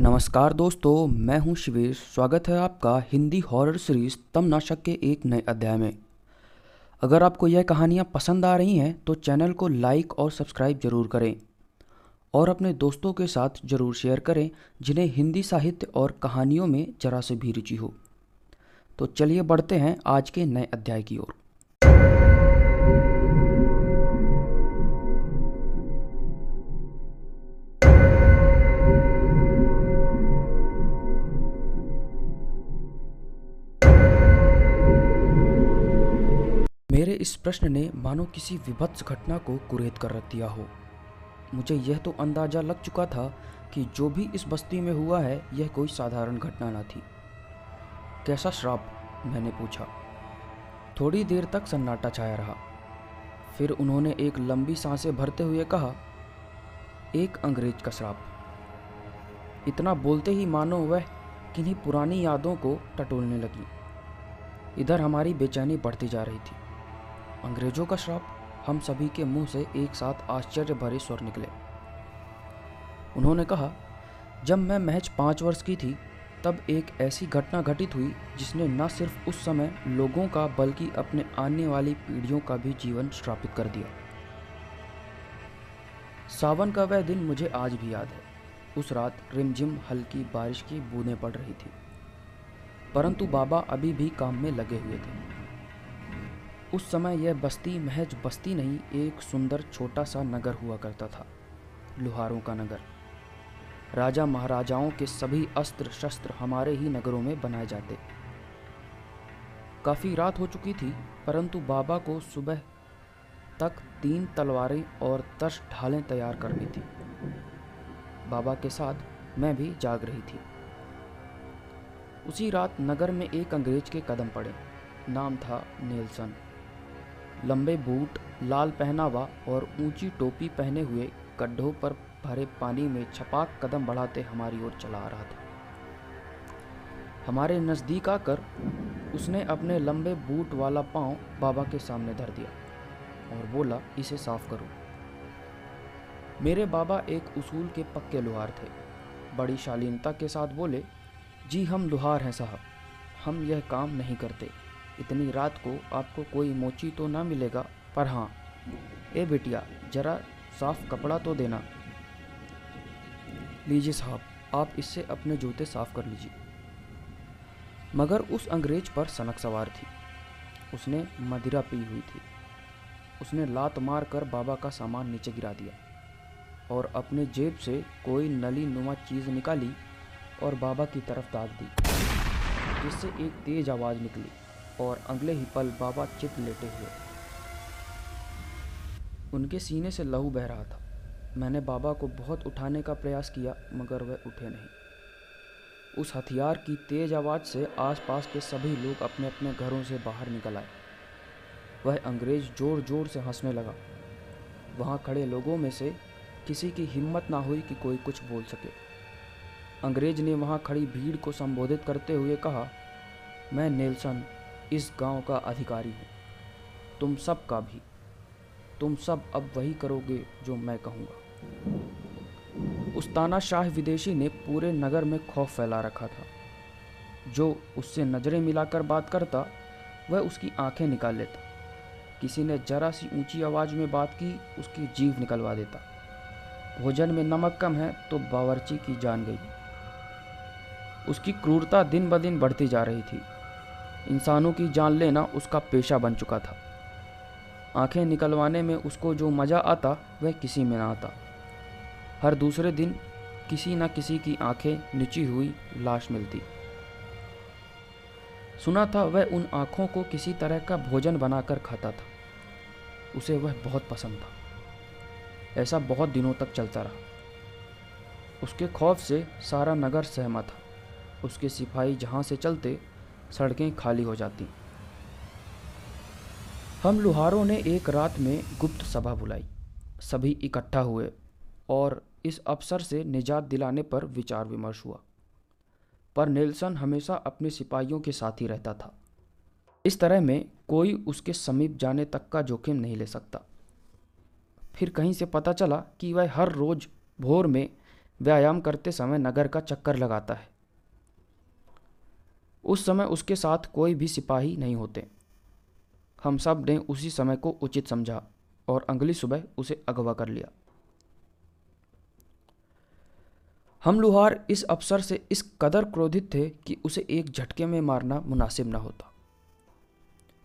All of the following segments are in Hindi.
नमस्कार दोस्तों, मैं हूँ शिवेश। स्वागत है आपका हिंदी हॉरर सीरीज़ तमनाशक के एक नए अध्याय में। अगर आपको यह कहानियाँ पसंद आ रही हैं तो चैनल को लाइक और सब्सक्राइब ज़रूर करें। और अपने दोस्तों के साथ ज़रूर शेयर करें, जिन्हें हिंदी साहित्य और कहानियों में जरा से भी रुचि हो। तो चलिए बढ़ते हैं आज के नए अध्याय की ओर। इस प्रश्न ने मानो किसी विभत्स घटना को कुरेद कर रख दिया हो। मुझे यह तो अंदाज़ा लग चुका था कि जो भी इस बस्ती में हुआ है, यह कोई साधारण घटना न थी। कैसा श्राप? मैंने पूछा। थोड़ी देर तक सन्नाटा छाया रहा। फिर उन्होंने एक लंबी साँसें भरते हुए कहा, एक अंग्रेज़ का श्राप। इतना बोलते ही मानो वह किन्हीं पुरानी यादों को टटोलने लगी। इधर हमारी बेचैनी बढ़ती जा रही थी। अंग्रेज़ों का श्राप, हम सभी के मुँह से एक साथ आश्चर्य भरे स्वर निकले। उन्होंने कहा, जब मैं महज पाँच वर्ष की थी, तब एक ऐसी घटना घटित हुई जिसने न सिर्फ़ उस समय लोगों का, बल्कि अपने आने वाली पीढ़ियों का भी जीवन श्रापित कर दिया। सावन का वह दिन मुझे आज भी याद है। उस रात रिमझिम हल्की बारिश की बूंदें पड़ रही थी, परंतु बाबा अभी भी काम में लगे हुए थे। उस समय यह बस्ती महज बस्ती नहीं, एक सुंदर छोटा सा नगर हुआ करता था, लुहारों का नगर। राजा महाराजाओं के सभी अस्त्र शस्त्र हमारे ही नगरों में बनाए जाते। काफ़ी रात हो चुकी थी, परंतु बाबा को सुबह तक तीन तलवारें और दस ढालें तैयार करनी थी। बाबा के साथ मैं भी जाग रही थी। उसी रात नगर में एक अंग्रेज़ के कदम पड़े, नाम था नेल्सन। लंबे बूट, लाल पहनावा और ऊँची टोपी पहने हुए गड्ढों पर भरे पानी में छपाक कदम बढ़ाते हमारी ओर चला आ रहा था। हमारे नज़दीक आकर उसने अपने लंबे बूट वाला पाँव बाबा के सामने धर दिया और बोला, इसे साफ़ करो। मेरे बाबा एक उसूल के पक्के लोहार थे। बड़ी शालीनता के साथ बोले, जी, हम लोहार हैं साहब, हम यह काम नहीं करते। इतनी रात को आपको कोई मोची तो ना मिलेगा? पर हाँ। ए बिटिया, जरा साफ़ कपड़ा तो देना। लीजिए साहब, आप इससे अपने जूते साफ़ कर लीजिए। मगर उस अंग्रेज़ पर सनक सवार थी। उसने मदिरा पी हुई थी। उसने लात मार कर बाबा का सामान नीचे गिरा दिया और अपने जेब से कोई नली नुमा चीज़ निकाली और बाबा की तरफ़ दाग दी। जिससे एक तेज आवाज़ निकली। और अगले ही पल बाबा चित लेटे हुए। उनके सीने से लहू बह रहा था। मैंने बाबा को बहुत उठाने का प्रयास किया, मगर वह उठे नहीं। उस हथियार की तेज आवाज़ से आसपास के सभी लोग अपने अपने घरों से बाहर निकल आए। वह अंग्रेज़ ज़ोर ज़ोर से हंसने लगा। वहाँ खड़े लोगों में से किसी की हिम्मत ना हुई कि कोई कुछ बोल सके। अंग्रेज़ ने वहाँ खड़ी भीड़ को संबोधित करते हुए कहा, मैं नेल्सन इस गाँव का अधिकारी हूँ। तुम सब का भी। तुम सब अब वही करोगे जो मैं कहूँगा। उस तानाशाह विदेशी ने पूरे नगर में खौफ फैला रखा था। जो उससे नज़रें मिलाकर बात करता, वह उसकी आँखें निकाल लेता। किसी ने जरा सी ऊँची आवाज़ में बात की, उसकी जीव निकलवा देता। भोजन में नमक कम है तो बावर्ची की जान गई। उसकी क्रूरता दिन ब दिन बढ़ती जा रही थी। इंसानों की जान लेना उसका पेशा बन चुका था। आँखें निकलवाने में उसको जो मज़ा आता, वह किसी में ना आता। हर दूसरे दिन किसी न किसी की आँखें निची हुई लाश मिलती। सुना था वह उन आँखों को किसी तरह का भोजन बनाकर खाता था। उसे वह बहुत पसंद था। ऐसा बहुत दिनों तक चलता रहा। उसके खौफ से सारा नगर सहमा था। उसके सिपाही जहाँ से चलते सड़कें खाली हो जाती। हम लुहारों ने एक रात में गुप्त सभा बुलाई। सभी इकट्ठा हुए और इस अवसर से निजात दिलाने पर विचार विमर्श हुआ। पर नेल्सन हमेशा अपने सिपाहियों के साथ ही रहता था। इस तरह में कोई उसके समीप जाने तक का जोखिम नहीं ले सकता। फिर कहीं से पता चला कि वह हर रोज़ भोर में व्यायाम करते समय नगर का चक्कर लगाता है। उस समय उसके साथ कोई भी सिपाही नहीं होते। हम सबने उसी समय को उचित समझा और अगली सुबह उसे अगवा कर लिया। हम लुहार इस अफसर से इस कदर क्रोधित थे कि उसे एक झटके में मारना मुनासिब न होता।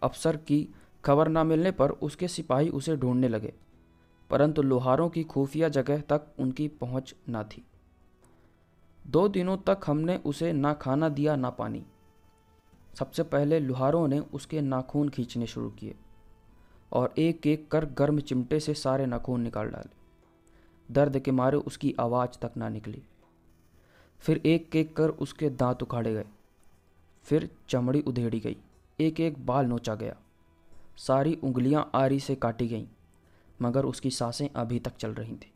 अफसर की खबर न मिलने पर उसके सिपाही उसे ढूँढने लगे, परंतु लोहारों की खुफिया जगह तक उनकी पहुँच न थी। दो दिनों तक हमने उसे ना खाना दिया, ना पानी। सबसे पहले लुहारों ने उसके नाखून खींचने शुरू किए और एक एक कर गर्म चिमटे से सारे नाखून निकाल डाले। दर्द के मारे उसकी आवाज़ तक ना निकली। फिर एक एक कर उसके दांत उखाड़े गए। फिर चमड़ी उधेड़ी गई। एक एक बाल नोचा गया। सारी उंगलियाँ आरी से काटी गईं, मगर उसकी साँसें अभी तक चल रही थीं।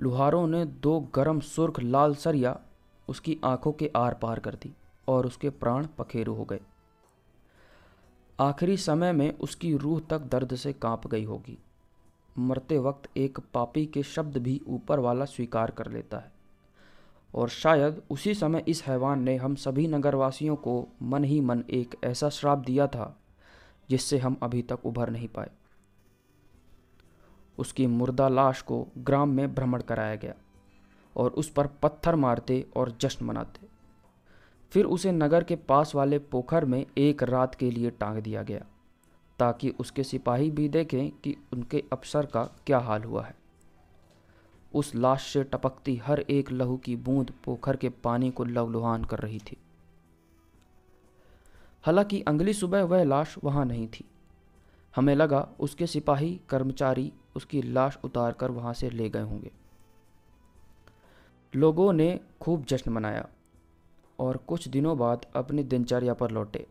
लुहारों ने दो गरम सुर्ख लाल सरिया उसकी आँखों के आर पार कर दी। और उसके प्राण पखेरु हो गए। आखिरी समय में उसकी रूह तक दर्द से काँप गई होगी। मरते वक्त एक पापी के शब्द भी ऊपर वाला स्वीकार कर लेता है। और शायद उसी समय इस हैवान ने हम सभी नगरवासियों को मन ही मन एक ऐसा श्राप दिया था, जिससे हम अभी तक उभर नहीं पाए। उसकी मुर्दा लाश को ग्राम में भ्रमण कराया गया और उस पर पत्थर मारते और जश्न मनाते। फिर उसे नगर के पास वाले पोखर में एक रात के लिए टांग दिया गया, ताकि उसके सिपाही भी देखें कि उनके अफसर का क्या हाल हुआ है। उस लाश से टपकती हर एक लहू की बूंद पोखर के पानी को लवलुहान कर रही थी। हालाँकि अगली सुबह वह लाश वहाँ नहीं थी। हमें लगा उसके सिपाही, कर्मचारी उसकी लाश उतार कर वहाँ से ले गए होंगे। लोगों ने खूब जश्न मनाया। और कुछ दिनों बाद अपनी दिनचर्या पर लौटे।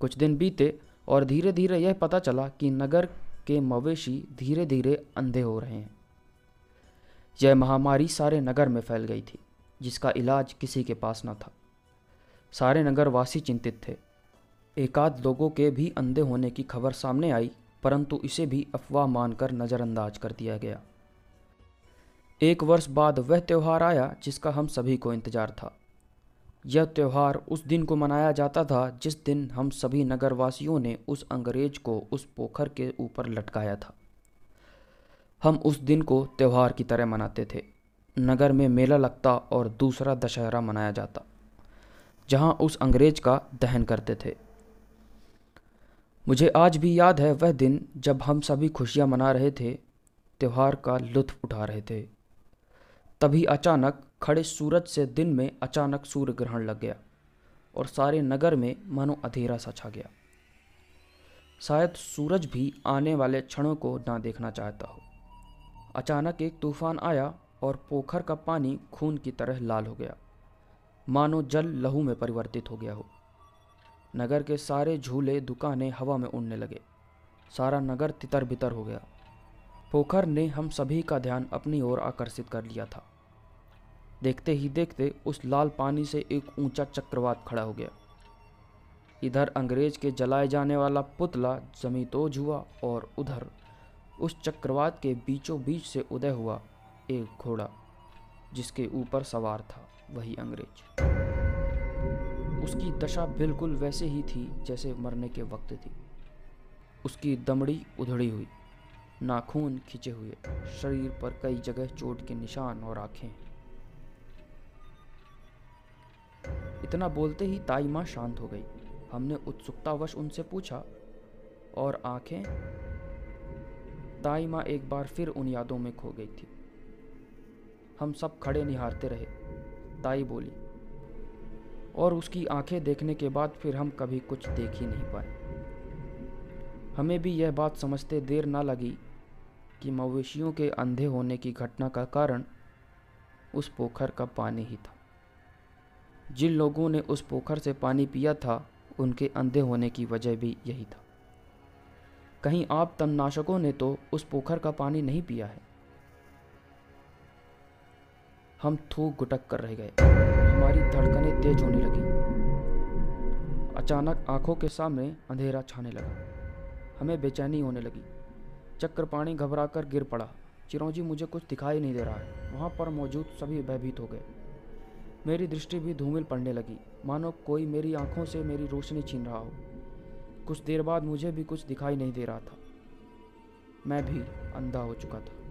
कुछ दिन बीते और धीरे धीरे यह पता चला कि नगर के मवेशी धीरे धीरे अंधे हो रहे हैं। यह महामारी सारे नगर में फैल गई थी, जिसका इलाज किसी के पास न था। सारे नगरवासी चिंतित थे। एकाध लोगों के भी अंधे होने की खबर सामने आई, परंतु इसे भी अफवाह मानकर नज़रअंदाज कर दिया गया। एक वर्ष बाद वह त्यौहार आया जिसका हम सभी को इंतज़ार था। यह त्यौहार उस दिन को मनाया जाता था जिस दिन हम सभी नगरवासियों ने उस अंग्रेज़ को उस पोखर के ऊपर लटकाया था। हम उस दिन को त्यौहार की तरह मनाते थे। नगर में मेला लगता और दूसरा दशहरा मनाया जाता, जहाँ उस अंग्रेज़ का दहन करते थे। मुझे आज भी याद है वह दिन जब हम सभी खुशियाँ मना रहे थे, त्यौहार का लुत्फ उठा रहे थे। तभी अचानक खड़े सूरज से दिन में अचानक सूर्य ग्रहण लग गया और सारे नगर में मानो अंधेरा सा छा गया। शायद सूरज भी आने वाले क्षणों को ना देखना चाहता हो। अचानक एक तूफ़ान आया और पोखर का पानी खून की तरह लाल हो गया। मानो जल लहू में परिवर्तित हो गया हो। नगर के सारे झूले, दुकानें हवा में उड़ने लगे। सारा नगर तितर बितर हो गया। पोखर ने हम सभी का ध्यान अपनी ओर आकर्षित कर लिया था। देखते ही देखते उस लाल पानी से एक ऊँचा चक्रवात खड़ा हो गया। इधर अंग्रेज़ के जलाए जाने वाला पुतला जमीतोज हुआ और उधर उस चक्रवात के बीचों बीच से उदय हुआ एक घोड़ा, जिसके ऊपर सवार था वही अंग्रेज़। उसकी दशा बिल्कुल वैसे ही थी जैसे मरने के वक्त थी। उसकी दमड़ी उधड़ी हुई, नाखून खिंचे हुए, शरीर पर कई जगह चोट के निशान और आँखें। इतना बोलते ही ताई माँ शांत हो गई। हमने उत्सुकतावश उनसे पूछा, और आँखें? ताई माँ एक बार फिर उन यादों में खो गई थी। हम सब खड़े निहारते रहे। ताई बोली, और उसकी आँखें देखने के बाद फिर हम कभी कुछ देख ही नहीं पाए। हमें भी यह बात समझते देर ना लगी कि मवेशियों के अंधे होने की घटना का कारण उस पोखर का पानी ही था। जिन लोगों ने उस पोखर से पानी पिया था, उनके अंधे होने की वजह भी यही था। कहीं आप तमनाशकों ने तो उस पोखर का पानी नहीं पिया है। हम थूक गुटक कर रह गए। हमारी धड़कनें तेज होने लगी। अचानक आँखों के सामने अंधेरा छाने लगा। हमें बेचैनी होने लगी। चक्र पानी घबरा कर गिर पड़ा। चिरौंजी मुझे कुछ दिखाई नहीं दे रहा है। वहाँ पर मौजूद सभी भयभीत हो गए। मेरी दृष्टि भी धूमिल पड़ने लगी। मानो कोई मेरी आँखों से मेरी रोशनी छीन रहा हो। कुछ देर बाद मुझे भी कुछ दिखाई नहीं दे रहा था। मैं भी अंधा हो चुका था।